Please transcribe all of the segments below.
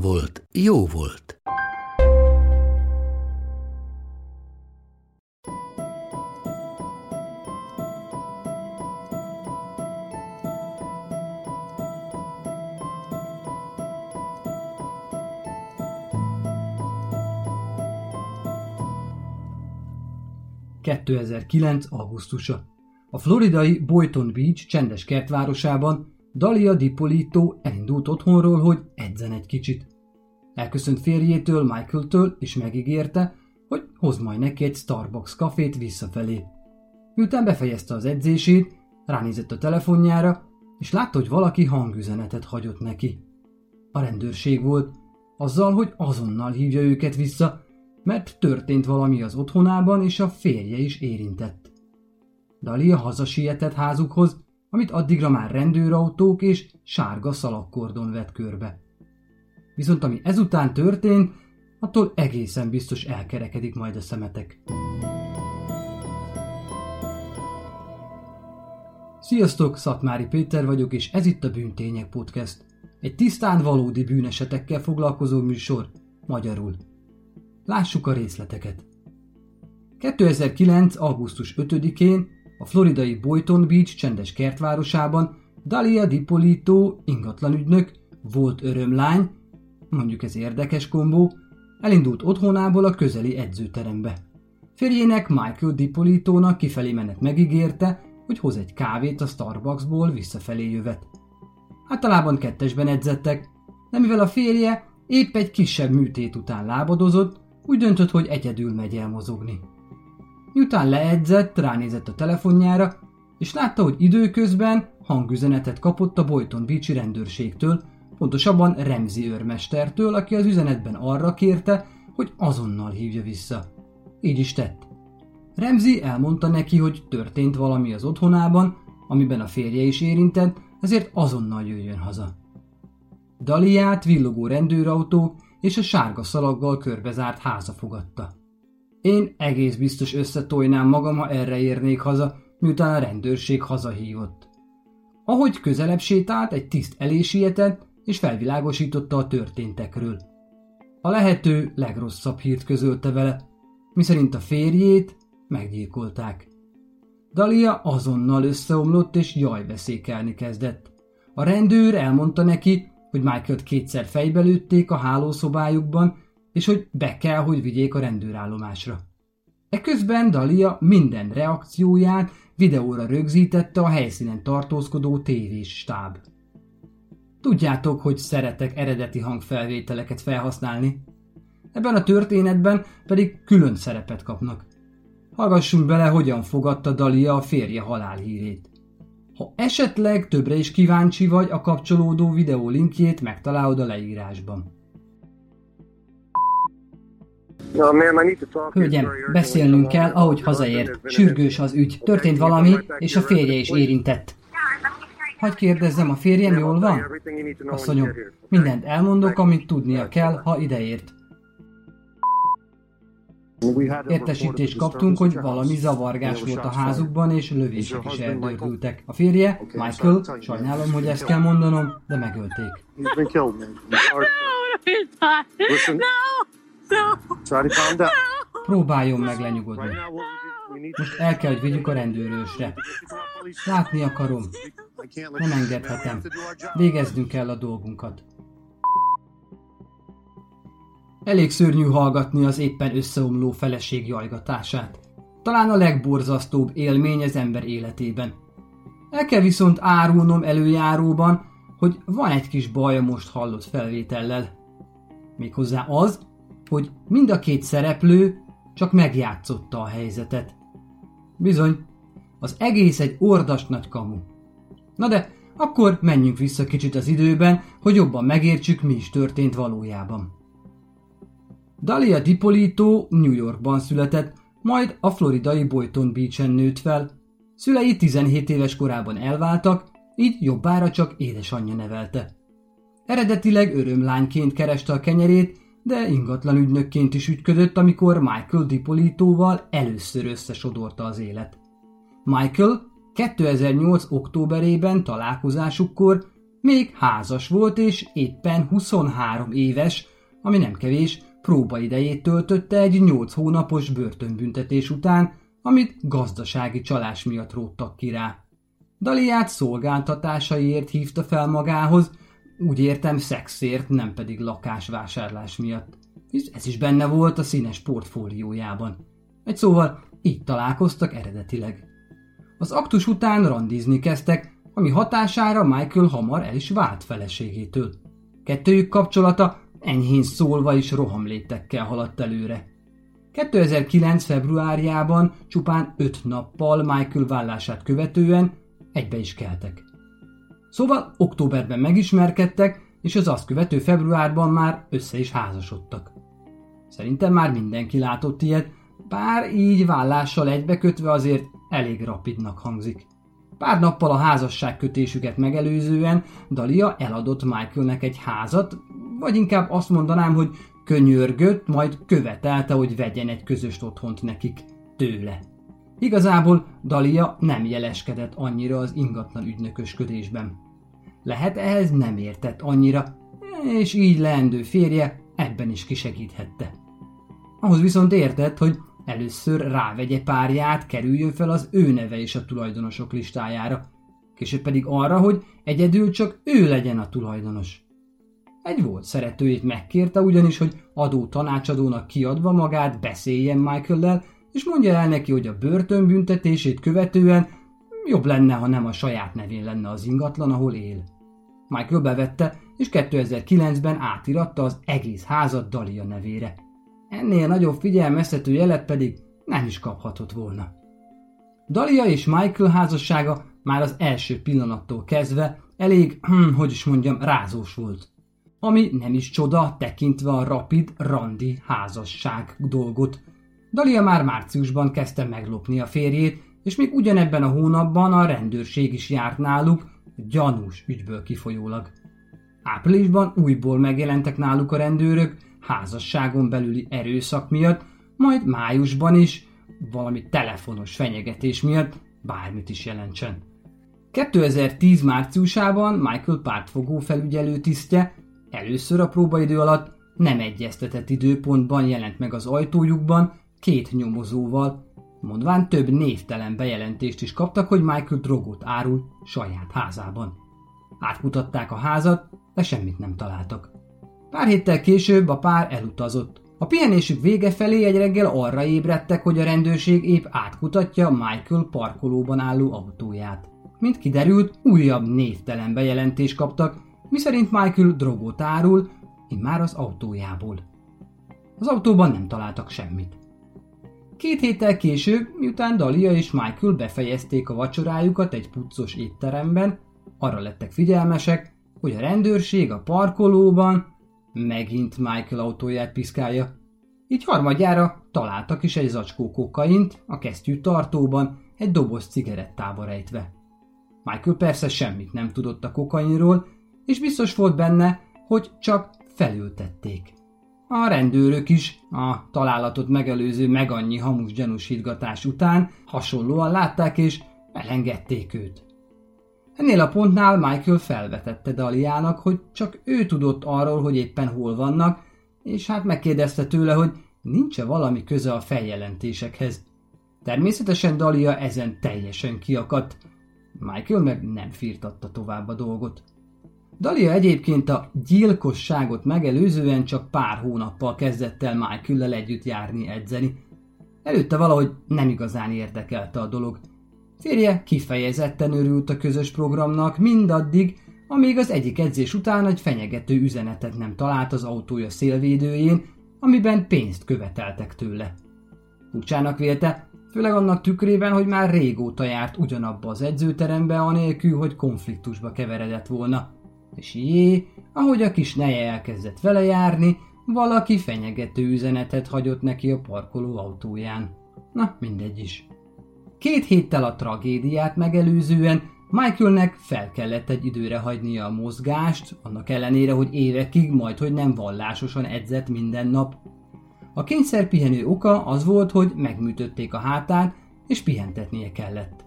volt, jó volt. ...2009. augusztusa. A floridai Boynton Beach csendes kertvárosában Dalia Dipolito elindult otthonról, hogy edzen egy kicsit. Elköszönt férjétől, Michael-től, és megígérte, hogy hoz majd neki egy Starbucks kafét visszafelé. Miután befejezte az edzését, ránézett a telefonjára, és látta, hogy valaki hangüzenetet hagyott neki. A rendőrség volt, azzal, hogy azonnal hívja őket vissza, mert történt valami az otthonában, és a férje is érintett. Dalia hazasietett házukhoz, amit addigra már rendőrautók és sárga szalakkordon vett körbe. Viszont ami ezután történt, attól egészen biztos elkerekedik majd a szemetek. Sziasztok, Szatmári Péter vagyok, és ez itt a Bűntények Podcast. Egy tisztán valódi bűnesetekkel foglalkozó műsor, magyarul. Lássuk a részleteket. 2009. augusztus 5-én a floridai Boynton Beach csendes kertvárosában Dalia Dipolito ingatlanügynök, volt örömlány, mondjuk ez érdekes kombó, elindult otthonából a közeli edzőterembe. Férjének Michael Dipolitónak kifelé menet megígérte, hogy hoz egy kávét a Starbucksból visszafelé jövet. Általában kettesben edzettek, de mivel a férje épp egy kisebb műtét után lábadozott, úgy döntött, hogy egyedül megy el mozogni. Miután leedzett, ránézett a telefonjára, és látta, hogy időközben hangüzenetet kapott a Boyton Beach rendőrségtől, pontosabban Remzi őrmestertől, aki az üzenetben arra kérte, hogy azonnal hívja vissza. Így is tett. Remzi elmondta neki, hogy történt valami az otthonában, amiben a férje is érintett, ezért azonnal jöjjön haza. Daliát villogó rendőrautó és a sárga szalaggal körbezárt háza fogadta. Én egész biztos összetojnám magam, ha erre érnék haza, miután a rendőrség hazahívott. Ahogy közelebb sétált, egy tiszt elé sietett, és felvilágosította a történtekről. A lehető legrosszabb hírt közölte vele, miszerint a férjét meggyilkolták. Dalia azonnal összeomlott és jajveszékelni kezdett. A rendőr elmondta neki, hogy Michael-t kétszer fejbe lőtték a hálószobájukban, és hogy be kell, hogy vigyék a rendőrállomásra. Eközben Dalia minden reakcióját videóra rögzítette a helyszínen tartózkodó tévés stáb. Tudjátok, hogy szeretek eredeti hangfelvételeket felhasználni. Ebben a történetben pedig külön szerepet kapnak. Hallgassunk bele, hogyan fogadta Dalia a férje halálhírét. Ha esetleg többre is kíváncsi vagy, a kapcsolódó videó linkjét megtalálod a leírásban. Hölgyem, beszélnünk kell, ahogy hazaért. Sürgős az ügy. Történt valami, és a férje is érintett. Hagy kérdezzem, a férjem jól van? Asszonyom, mindent elmondok, amit tudnia kell, ha ideért. Értesítést kaptunk, hogy valami zavargás volt a házukban, és lövések is eldördültek. A férje, Michael, sajnálom, hogy ezt kell mondanom, de megölték. Próbáljon meg lenyugodni. Most el kell, hogy vigyük a rendőrősre. Látni akarom. Nem engedhetem. Végeznünk kell a dolgunkat. Elég szörnyű hallgatni az éppen összeomló feleség jajgatását. Talán a legborzasztóbb élmény az ember életében. El kell viszont árulnom előjáróban, hogy van egy kis baj a most hallott felvétellel. Méghozzá az, hogy mind a két szereplő csak megjátszotta a helyzetet. Bizony, az egész egy ordas nagy kamu. Na de Akkor menjünk vissza kicsit az időben, hogy jobban megértsük, mi is történt valójában. Dalia Dipolito New Yorkban született, majd a floridai Boynton Beach-en nőtt fel. Szülei 17 éves korában elváltak, így jobbára csak édesanyja nevelte. Eredetileg örömlányként kereste a kenyerét, de ingatlan ügynökként is ügyködött, amikor Michael Dipolitóval először összesodorta az élet. Michael 2008. októberében találkozásukkor még házas volt és éppen 23 éves, ami nem kevés, próbaidejét töltötte egy 8 hónapos börtönbüntetés után, amit gazdasági csalás miatt róttak ki rá. Daliát szolgáltatásaiért hívta fel magához, úgy értem szexért, nem pedig lakásvásárlás miatt. Ez is benne volt a színes portfóliójában. Egy szóval így találkoztak eredetileg. Az aktus után randizni kezdtek, ami hatására Michael hamar el is vált feleségétől. Kettőjük kapcsolata enyhén szólva is rohamlétekkel haladt előre. 2009. februárjában csupán öt nappal Michael vállását követően egybe is keltek. Szóval októberben megismerkedtek, és az azt követő februárban már össze is házasodtak. Szerintem már mindenki látott ilyet, bár így vállással egybekötve azért elég rapidnak hangzik. Pár nappal a házasságkötésüket megelőzően Dalia eladott Michaelnek egy házat, vagy inkább azt mondanám, hogy könyörgött, majd követelte, hogy vegyen egy közös otthont nekik tőle. Igazából Dalia nem jeleskedett annyira az ingatlan ügynökösködésben. Lehet ehhez nem értett annyira, és így leendő férje ebben is kisegíthette. Ahhoz viszont értett, hogy először rávegye párját, kerüljön fel az ő neve is a tulajdonosok listájára, később pedig arra, hogy egyedül csak ő legyen a tulajdonos. Egy volt szeretőjét megkérte ugyanis, hogy adó tanácsadónak kiadva magát beszéljen Michael-lel, és mondja el neki, hogy a börtönbüntetését követően jobb lenne, ha nem a saját nevén lenne az ingatlan, ahol él. Michael bevette, és 2009-ben átiratta az egész házat Dalia nevére. Ennél nagyobb figyelmeztető jelet pedig nem is kaphatott volna. Dalia és Michael házassága már az első pillanattól kezdve elég, hm, hogy is mondjam, rázós volt. Ami nem is csoda, tekintve a rapid, randi házasság dolgot. Dalia már márciusban kezdte meglopni a férjét, és még ugyanebben a hónapban a rendőrség is járt náluk, gyanús ügyből kifolyólag. Áprilisban újból megjelentek náluk a rendőrök, házasságon belüli erőszak miatt, majd májusban is, valami telefonos fenyegetés miatt bármit is jelentsen. 2010 márciusában Michael pártfogó felügyelő tisztje először a próbaidő alatt nem egyeztetett időpontban jelent meg az ajtójukban két nyomozóval, mondván több névtelen bejelentést is kaptak, hogy Michael drogot árul saját házában. Átmutatták a házat, de semmit nem találtak. Pár héttel később a pár elutazott. A pihenésük vége felé egy reggel arra ébredtek, hogy a rendőrség épp átkutatja Michael parkolóban álló autóját. Mint kiderült, újabb névtelen bejelentést kaptak, miszerint Michael drogot árul, már az autójából. Az autóban nem találtak semmit. Két héttel később, miután Dalia és Michael befejezték a vacsorájukat egy puccos étteremben, arra lettek figyelmesek, hogy a rendőrség a parkolóban megint Michael autóját piszkálja. Így harmadjára találtak is egy zacskó kokaint a kesztyű tartóban, egy doboz cigarettába rejtve. Michael persze semmit nem tudott a kokainról, és biztos volt benne, hogy csak felültették. A rendőrök is a találatot megelőző meg annyi hamus gyanúsítgatás után hasonlóan látták és elengedték őt. Ennél a pontnál Michael felvetette Daliának, hogy csak ő tudott arról, hogy éppen hol vannak, és hát megkérdezte tőle, hogy nincs-e valami köze a feljelentésekhez. Természetesen Dalia ezen teljesen kiakadt, Michael meg nem firtatta tovább a dolgot. Dalia egyébként a gyilkosságot megelőzően csak pár hónappal kezdett el michael együtt járni edzeni. Előtte valahogy nem igazán érdekelte a dolog. Férje kifejezetten örült a közös programnak mindaddig, amíg az egyik edzés után egy fenyegető üzenetet nem talált az autója szélvédőjén, amiben pénzt követeltek tőle. Furcsának vélte, Főleg annak tükrében, hogy már régóta járt ugyanabba az edzőterembe, anélkül, hogy konfliktusba keveredett volna. És jé, ahogy a kis neje elkezdett vele járni, valaki fenyegető üzenetet hagyott neki a parkoló autóján. Na, mindegy is. Két héttel a tragédiát megelőzően Michaelnek fel kellett egy időre hagynia a mozgást, annak ellenére, hogy évekig majd, hogy nem vallásosan edzett minden nap. A kényszerpihenő oka az volt, hogy megműtötték a hátát, és pihentetnie kellett.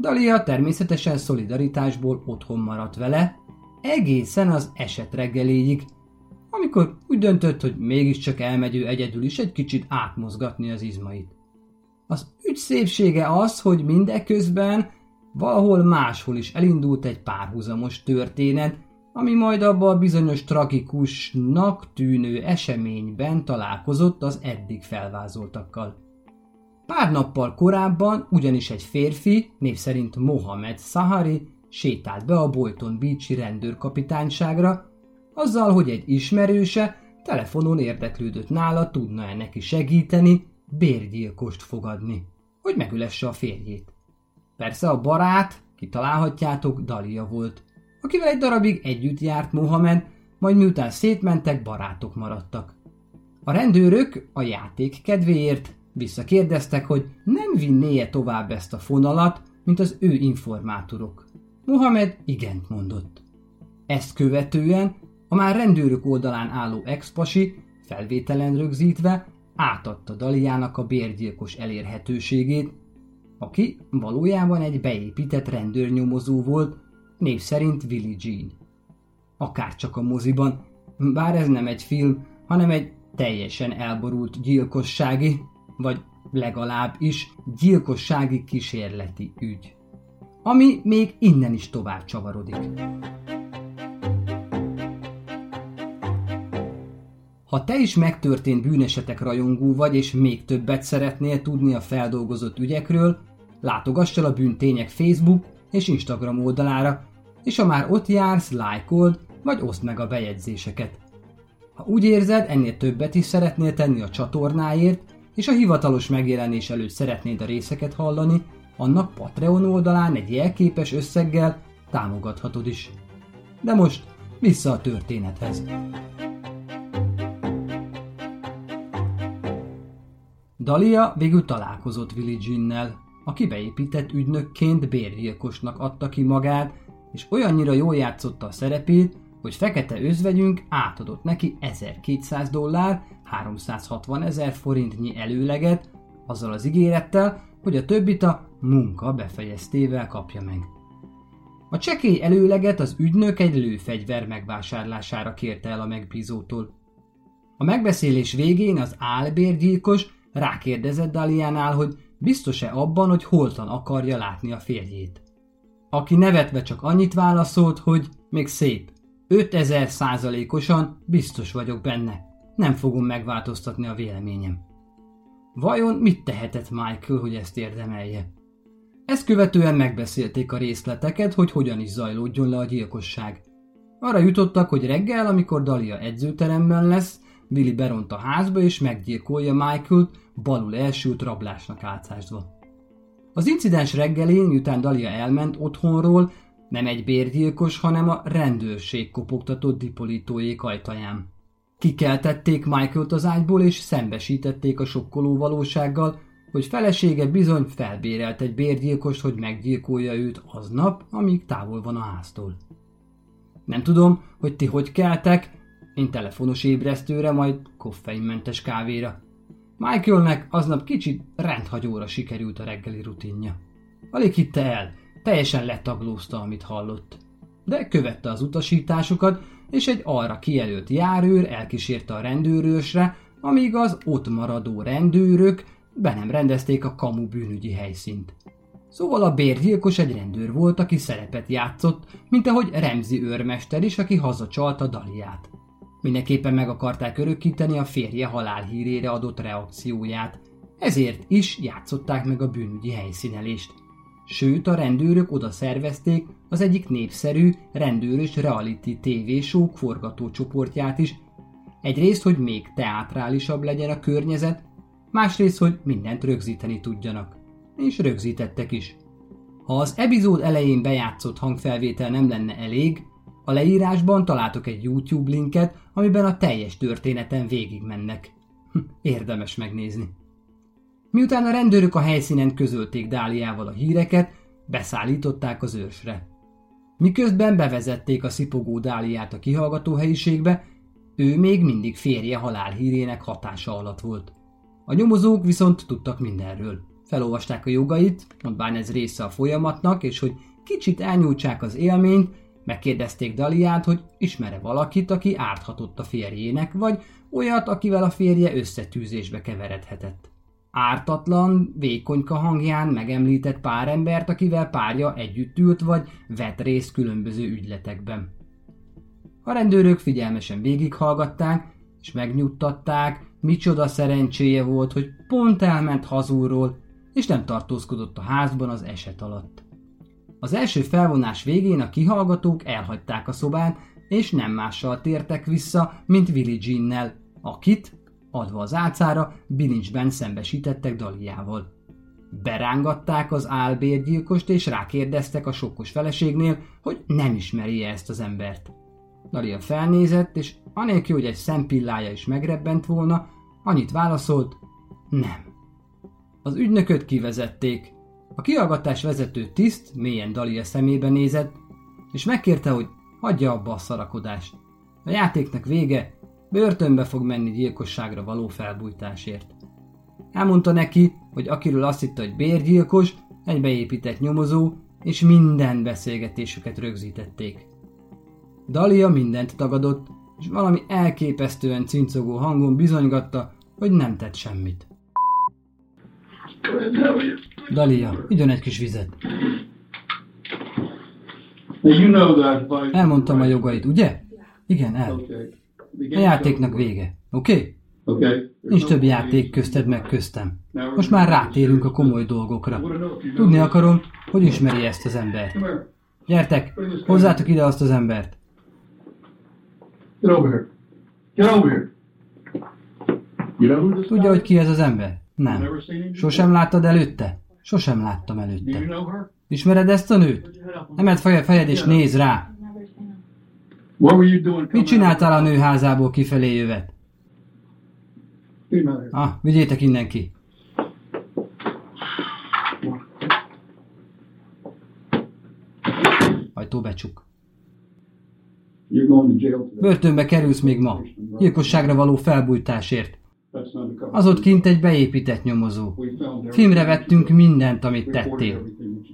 Dalia természetesen szolidaritásból otthon maradt vele, egészen az eset reggeléig, amikor úgy döntött, hogy mégiscsak elmegy ő egyedül is egy kicsit átmozgatni az izmait. Az ügy szépsége az, hogy mindeközben valahol máshol is elindult egy párhuzamos történet, ami majd abba a bizonyos tragikusnak tűnő eseményben találkozott az eddig felvázoltakkal. Pár nappal korábban ugyanis egy férfi, név szerint Mohamed Sahari, sétált be a Bolton Beachi rendőrkapitányságra, azzal, hogy egy ismerőse telefonon érdeklődött nála, tudna-e neki segíteni, bérgyilkost fogadni, hogy megülesse a férjét. Persze a barát, kitalálhatjátok, Dalia volt, akivel egy darabig együtt járt Mohamed, majd miután szétmentek, barátok maradtak. A rendőrök a játék kedvéért visszakérdeztek, hogy nem vinné-e tovább ezt a fonalat, mint az ő informátorok. Mohamed igent mondott. Ezt követően a már rendőrök oldalán álló expasi, felvételen rögzítve, átadta Daliának a bérgyilkos elérhetőségét, aki valójában egy beépített rendőrnyomozó volt, név szerint Willie Jean. Akárcsak a moziban, bár ez nem egy film, hanem egy teljesen elborult gyilkossági, vagy legalább is gyilkossági kísérleti ügy. Ami még innen is tovább csavarodik. Ha te is megtörtént bűnesetek rajongó vagy, és még többet szeretnél tudni a feldolgozott ügyekről, látogass el a bűntények Facebook és Instagram oldalára, és ha már ott jársz, lájkold, vagy oszd meg a bejegyzéseket. Ha úgy érzed, ennél többet is szeretnél tenni a csatornáért, és a hivatalos megjelenés előtt szeretnéd a részeket hallani, annak Patreon oldalán egy jelképes összeggel támogathatod is. De most vissza a történethez. Dalia végül találkozott Willie Jean-nel, aki beépített ügynökként bérgyilkosnak adta ki magát, és olyannyira jól játszotta a szerepét, hogy fekete özvegyünk átadott neki 1200 dollár, 360 ezer forintnyi előleget, azzal az ígérettel, hogy a többit a munka befejeztével kapja meg. A csekély előleget az ügynök egy lőfegyver megvásárlására kérte el a megbízótól. A megbeszélés végén az álbérgyilkos Rákérdezett Daliánál, hogy biztos-e abban, hogy holtan akarja látni a férjét. Aki nevetve csak annyit válaszolt, hogy még szép. 5000 százalékosan biztos vagyok benne. Nem fogom megváltoztatni a véleményem. Vajon mit tehetett Michael, hogy ezt érdemelje? Ezt követően megbeszélték a részleteket, hogy hogyan is zajlódjon le a gyilkosság. Arra jutottak, hogy reggel, amikor Dalia edzőteremben lesz, Billy beront a házba és meggyilkolja Michael-t, balul elsült rablásnak átszásdva. Az incidens reggelén, miután Dalia elment otthonról, nem egy bérgyilkos, hanem a rendőrség kopogtatott dipolitójék ajtaján. Kikeltették Michael-t az ágyból, és szembesítették a sokkoló valósággal, hogy felesége bizony felbérelt egy bérgyilkost, hogy meggyilkolja őt aznap, amíg távol van a háztól. Nem tudom, hogy ti hogy keltek, én telefonos ébresztőre, majd koffeinmentes kávéra. Michaelnek aznap kicsit rendhagyóra sikerült a reggeli rutinja. Alig hitte el, teljesen letaglózta, amit hallott. De követte az utasításokat, és egy arra kijelölt járőr elkísérte a rendőrősre, amíg az ott maradó rendőrök be nem rendezték a kamu bűnügyi helyszínt. Szóval a bérgyilkos egy rendőr volt, aki szerepet játszott, mint ahogy Remzi őrmester is, aki hazacsalta Daliát. Mindenképpen meg akarták örökíteni a férje halálhírére adott reakcióját, ezért is játszották meg a bűnügyi helyszínelést. Sőt, a rendőrök oda szervezték az egyik népszerű rendőrös reality TV show forgatócsoportját is, egyrészt, hogy még teátrálisabb legyen a környezet, másrészt, hogy mindent rögzíteni tudjanak. És rögzítettek is. Ha az epizód elején bejátszott hangfelvétel nem lenne elég, a leírásban találtok egy YouTube linket, amiben a teljes történeten végigmennek. Hm, érdemes megnézni. Miután a rendőrök a helyszínen közölték Dáliával a híreket, beszállították az ősre. Miközben bevezették a szipogó Dáliát a kihallgató helyiségbe, ő még mindig férje halálhírének hatása alatt volt. A nyomozók viszont tudtak mindenről. Felolvasták a jogait, mondván ez része a folyamatnak, és hogy kicsit elnyújtsák az élményt, megkérdezték Daliát, hogy ismere valakit, aki árthatott a férjének, vagy olyat, akivel a férje összetűzésbe keveredhetett. Ártatlan, vékonyka hangján megemlített pár embert, akivel párja együtt ült, vagy vett részt különböző ügyletekben. A rendőrök figyelmesen végighallgatták, és megnyugtatták, micsoda szerencséje volt, hogy pont elment hazúról, és nem tartózkodott a házban az eset alatt. Az első felvonás végén a kihallgatók elhagyták a szobát, és nem mással tértek vissza, mint Willie Jeannel, akit, adva az álcára, bilincsben szembesítettek Daliával. Berángatták az álbérgyilkost, és rákérdeztek a sokkos feleségnél, hogy nem ismeri -e ezt az embert. Dalia felnézett, és anélkül, hogy egy szempillája is megrebbent volna, annyit válaszolt, nem. Az ügynököt kivezették. A kihallgatás vezető tiszt mélyen Dalia szemébe nézett, és megkérte, hogy hagyja abba a szarakodást. A játéknak vége, börtönbe fog menni gyilkosságra való felbújtásért. Elmondta neki, hogy akiről azt hitte, hogy bérgyilkos, egy beépített nyomozó, és minden beszélgetésüket rögzítették. Dalia mindent tagadott, és valami elképesztően cincogó hangon bizonygatta, hogy nem tett semmit. Dalia, igyon egy kis vizet. Elmondtam a jogait, ugye? Igen, el. A játéknak vége, oké? Okay? Nincs több játék közted meg köztem. Most már rátérünk a komoly dolgokra. Tudni akarom, hogy ismeri ezt az embert. Gyertek, hozzátok ide azt az embert. Tudja, hogy ki ez az ember? Nem. Sosem láttad előtte? Sosem láttam előtte. Ismered ezt a nőt? Emeld fejed, fejed és nézd rá. Mit csináltál a nőházából kifelé jövet? Ah, vigyétek innen ki. Ajtó becsuk. Börtönbe kerülsz még ma. Gyilkosságra való felbújtásért. Az ott kint egy beépített nyomozó. Filmre vettünk mindent, amit tettél.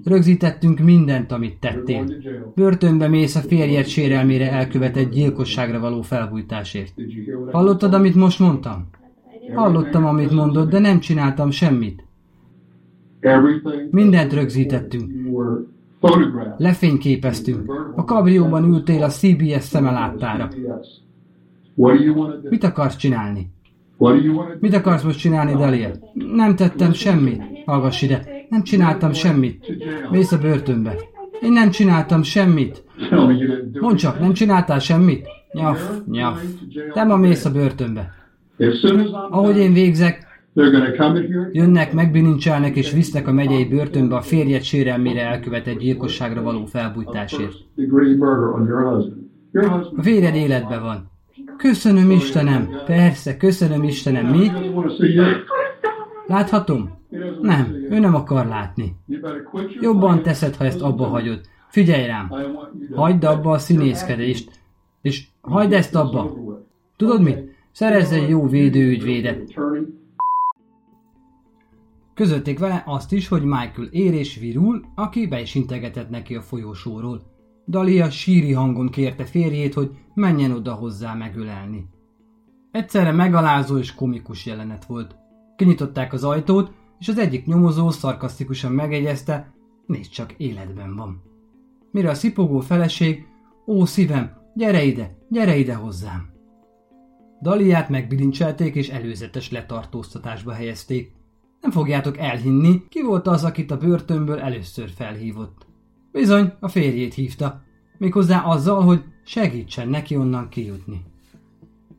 Rögzítettünk mindent, amit tettél. Börtönbe mész a férjed sérelmére elkövetett gyilkosságra való felbújtásért. Hallottad, amit most mondtam? Hallottam, amit mondott, de nem csináltam semmit. Mindent rögzítettünk. Lefényképeztünk. A kabrióban ültél a CBS szemeláttára. Mit akarsz csinálni? Mit akarsz most csinálni, Delia? Nem tettem semmit. Hallgass ide. Nem csináltam semmit. Mész a börtönbe. Én nem csináltam semmit. Mondd csak, nem csináltál semmit? Nyaf, nyaf. Te ma mész a börtönbe. Ahogy én végzek, Jönnek, megbilincselnek és visznek a megyei börtönbe a férjed sérelmére elkövetett gyilkosságra való felbújtásért. A férjed életben van. Köszönöm Istenem, persze, köszönöm Istenem, mi? Láthatom? Nem, ő nem akar látni. Jobban teszed, ha ezt abba hagyod. Figyelj rám, hagyd abba a színészkedést, és hagyd ezt abba. Tudod mit? Szerezz egy jó védőügyvédet. Közölték vele azt is, hogy Michael ér és virul, aki be is integetett neki a folyósóról. Dalia síri hangon kérte férjét, hogy menjen oda hozzá megölelni. Egyszerre megalázó és komikus jelenet volt. Kinyitották az ajtót, és az egyik nyomozó szarkasztikusan megegyezte, nézd csak életben van. Mire a szipogó feleség, ó szívem, gyere ide, gyere ide hozzám. Daliát megbilincselték és előzetes letartóztatásba helyezték. Nem fogjátok elhinni, ki volt az, akit a börtönből először felhívott. Bizony, a férjét hívta, méghozzá azzal, hogy segítsen neki onnan kijutni.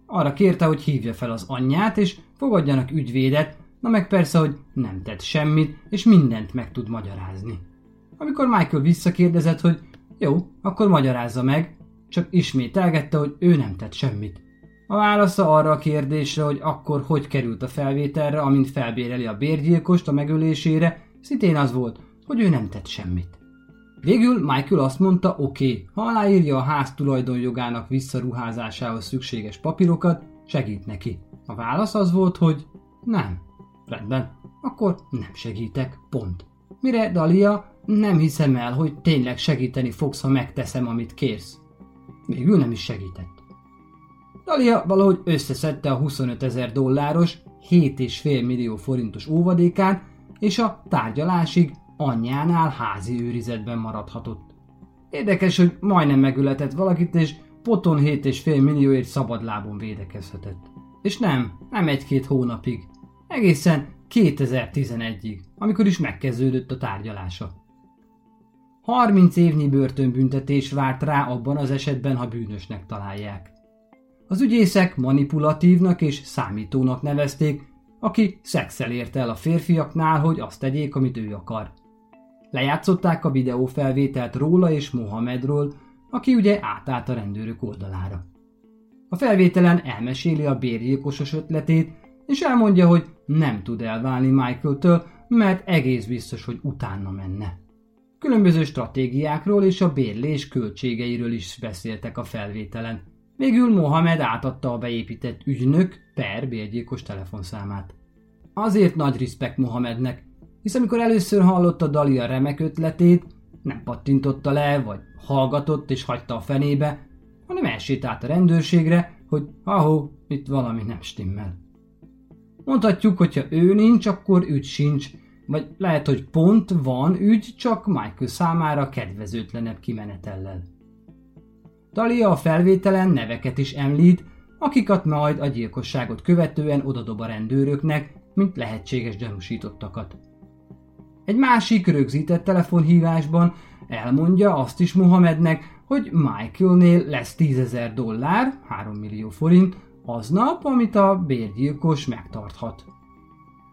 Arra kérte, hogy hívja fel az anyját, és fogadjanak ügyvédet, na meg persze, hogy nem tett semmit, és mindent meg tud magyarázni. Amikor Michael visszakérdezett, hogy jó, akkor magyarázza meg, csak ismételgette, hogy ő nem tett semmit. A válasza arra a kérdésre, hogy akkor hogy került a felvételre, amint felbéreli a bérgyilkost a megölésére, szintén az volt, hogy ő nem tett semmit. Végül Michael azt mondta, oké, okay, ha aláírja a ház tulajdonjogának visszaruházásához szükséges papírokat, segít neki. A válasz az volt, hogy nem. Rendben, akkor nem segítek, pont. Mire Dalia, nem hiszem el, hogy tényleg segíteni fogsz, ha megteszem, amit kérsz. Végül nem is segített. Dalia valahogy összeszedte a 25 ezer dolláros, 7,5 millió forintos óvadékán, és a tárgyalásig anyjánál házi őrizetben maradhatott. Érdekes, hogy majdnem megületett valakit, és poton 7,5 millióért szabadlábon védekezhetett. És nem, nem egy-két hónapig. Egészen 2011-ig, amikor is megkezdődött a tárgyalása. 30 évnyi börtönbüntetés várt rá abban az esetben, ha bűnösnek találják. Az ügyészek manipulatívnak és számítónak nevezték, aki szexel érte el a férfiaknál, hogy azt tegyék, amit ő akar. Lejátszották a videófelvételt róla és Mohamedról, aki ugye átállt a rendőrök oldalára. A felvételen elmeséli a bérgyilkosos ötletét, és elmondja, hogy nem tud elválni Michael-től, mert egész biztos, hogy utána menne. Különböző stratégiákról és a bérlés költségeiről is beszéltek a felvételen. Végül Mohamed átadta a beépített ügynök per bérgyilkos telefonszámát. Azért nagy respekt Mohamednek, hisz amikor először hallotta Dalia remek ötletét, nem pattintotta le, vagy hallgatott és hagyta a fenébe, hanem elsétált a rendőrségre, hogy ahó, itt valami nem stimmel. Mondhatjuk, hogyha ő nincs, akkor ügy sincs, vagy lehet, hogy pont van ügy, csak Michael számára kedvezőtlenebb kimenetellel. Talia a felvételen neveket is említ, akikat majd a gyilkosságot követően odadob a rendőröknek, mint lehetséges gyanúsítottakat. Egy másik rögzített telefonhívásban elmondja azt is Mohamednek, hogy Michaelnél lesz 10.000 dollár, 3 millió forint, aznap, amit a bérgyilkos megtarthat.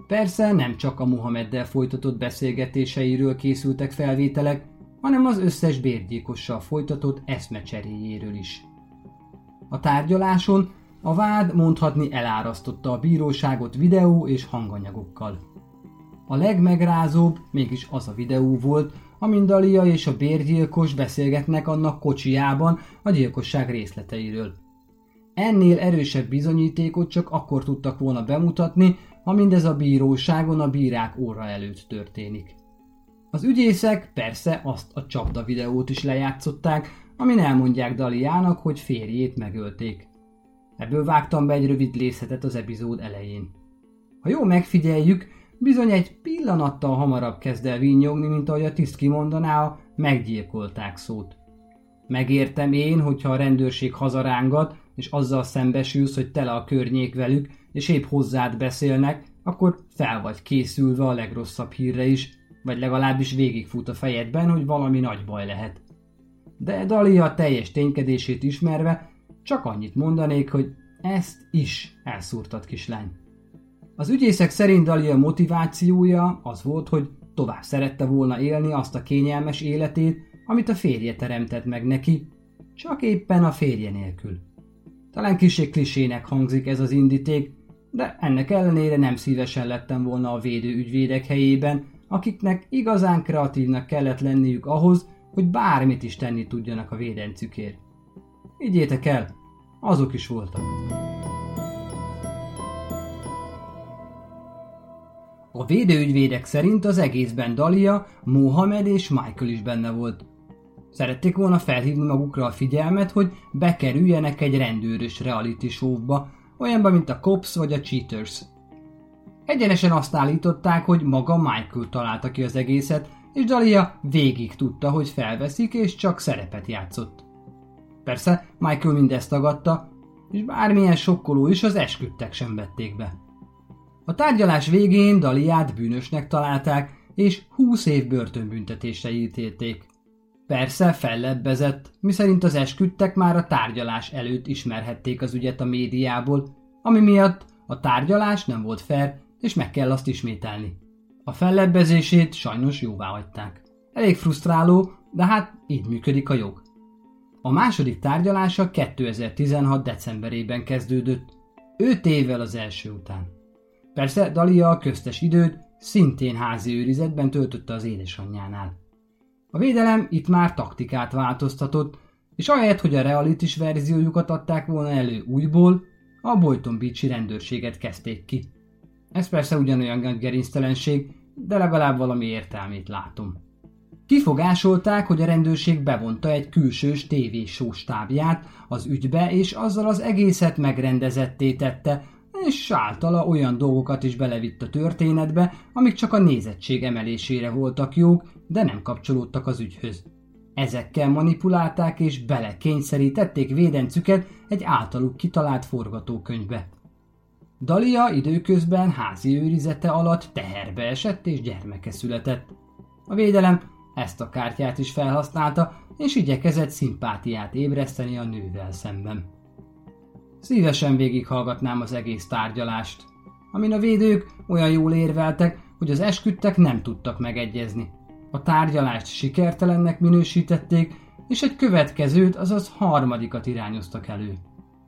Persze nem csak a Mohameddel folytatott beszélgetéseiről készültek felvételek, hanem az összes bérgyilkossal folytatott eszmecseréjéről is. A tárgyaláson a vád mondhatni elárasztotta a bíróságot videó és hanganyagokkal. A legmegrázóbb mégis az a videó volt, amin Dalia és a bérgyilkos beszélgetnek annak kocsijában a gyilkosság részleteiről. Ennél erősebb bizonyítékot csak akkor tudtak volna bemutatni, ha mindez a bíróságon a bírák óra előtt történik. Az ügyészek persze azt a csapda videót is lejátszották, amin elmondják Daliának, hogy férjét megölték. Ebből vágtam be egy rövid részletet az epizód elején. Ha jól megfigyeljük, bizony egy pillanattal hamarabb kezd el vinnyogni, mint ahogy a tiszt kimondaná a meggyilkolták szót. Megértem én, hogyha a rendőrség hazarángat, és azzal szembesülsz, hogy tele a környék velük, és épp hozzád beszélnek, akkor fel vagy készülve a legrosszabb hírre is, vagy legalábbis végigfut a fejedben, hogy valami nagy baj lehet. De Dalia teljes ténykedését ismerve, csak annyit mondanék, hogy ezt is elszúrtad kislány. Az ügyészek szerint Dalia motivációja az volt, hogy tovább szerette volna élni azt a kényelmes életét, amit a férje teremtett meg neki, csak éppen a férje nélkül. Talán kisé klisének hangzik ez az indíték, de ennek ellenére nem szívesen lettem volna a védő ügyvédek helyében, akiknek igazán kreatívnak kellett lenniük ahhoz, hogy bármit is tenni tudjanak a védencükért. Igyétek el, azok is voltak. A védőügyvédek szerint az egészben Dalia, Mohamed és Michael is benne volt. Szerették volna felhívni magukra a figyelmet, hogy bekerüljenek egy rendőrös reality showba, olyanban, mint a Cops vagy a Cheaters. Egyenesen azt állították, hogy maga Michael találta ki az egészet, és Dalia végig tudta, hogy felveszik, és csak szerepet játszott. Persze Michael mindezt tagadta, és bármilyen sokkoló is az esküdtek sem vették be. A tárgyalás végén Daliát bűnösnek találták, és 20 év börtönbüntetésre ítélték. Persze fellebbezett, miszerint az esküdtek már a tárgyalás előtt ismerhették az ügyet a médiából, ami miatt a tárgyalás nem volt fair, és meg kell azt ismételni. A fellebbezését sajnos jóvá hagyták. Elég frusztráló, de hát így működik a jog. A második tárgyalása 2016. decemberében kezdődött, 5 évvel az első után. Persze Dalia a köztes időt szintén házi őrizetben töltötte az édesanyjánál. A védelem itt már taktikát változtatott, és ahelyett, hogy a realitis verziójukat adták volna elő újból, a Boyton Beach-i rendőrséget kezdték ki. Ez persze ugyanolyan gerinctelenség, de legalább valami értelmét látom. Kifogásolták, hogy a rendőrség bevonta egy külsős tévésó stábját az ügybe, és azzal az egészet megrendezetté tette, és általa olyan dolgokat is belevitt a történetbe, amik csak a nézettség emelésére voltak jók, de nem kapcsolódtak az ügyhöz. Ezekkel manipulálták és belekényszerítették védencüket egy általuk kitalált forgatókönyvbe. Dalia időközben házi őrizete alatt teherbe esett és gyermeke született. A védelem ezt a kártyát is felhasználta, és igyekezett szimpátiát ébreszteni a nővel szemben. Szívesen végighallgatnám az egész tárgyalást, amin a védők olyan jól érveltek, hogy az esküdtek nem tudtak megegyezni. A tárgyalást sikertelennek minősítették, és egy következőt, azaz harmadikat irányoztak elő.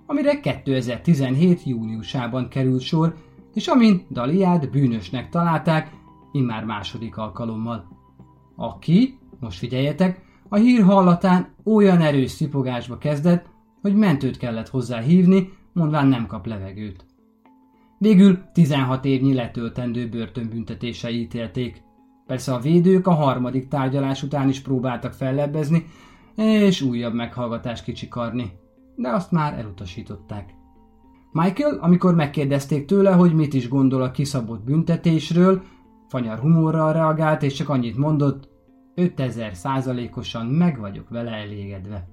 Amire 2017. júniusában került sor, és amin Daliát bűnösnek találták, immár második alkalommal. Aki, most figyeljetek, a hír hallatán olyan erős szipogásba kezdett, hogy mentőt kellett hozzá hívni, mondván nem kap levegőt. Végül 16 évnyi letöltendő börtönbüntetése ítélték. Persze a védők a harmadik tárgyalás után is próbáltak fellebbezni, és újabb meghallgatást kicsikarni, de azt már elutasították. Michael, amikor megkérdezték tőle, hogy mit is gondol a kiszabott büntetésről, fanyar humorral reagált, és csak annyit mondott, 5000 százalékosan meg vagyok vele elégedve.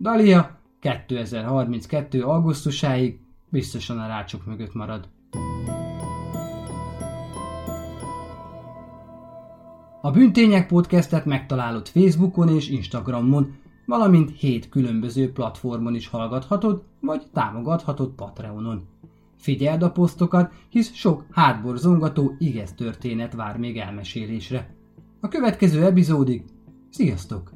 Dalia 2032. augusztusáig biztosan a rácsok mögött marad. A Bűntények podcastet megtalálod Facebookon és Instagramon, valamint hét különböző platformon is hallgathatod, vagy támogathatod Patreonon. Figyeld a posztokat, hisz sok hátborzongató igaz történet vár még elmesélésre. A következő epizódig sziasztok!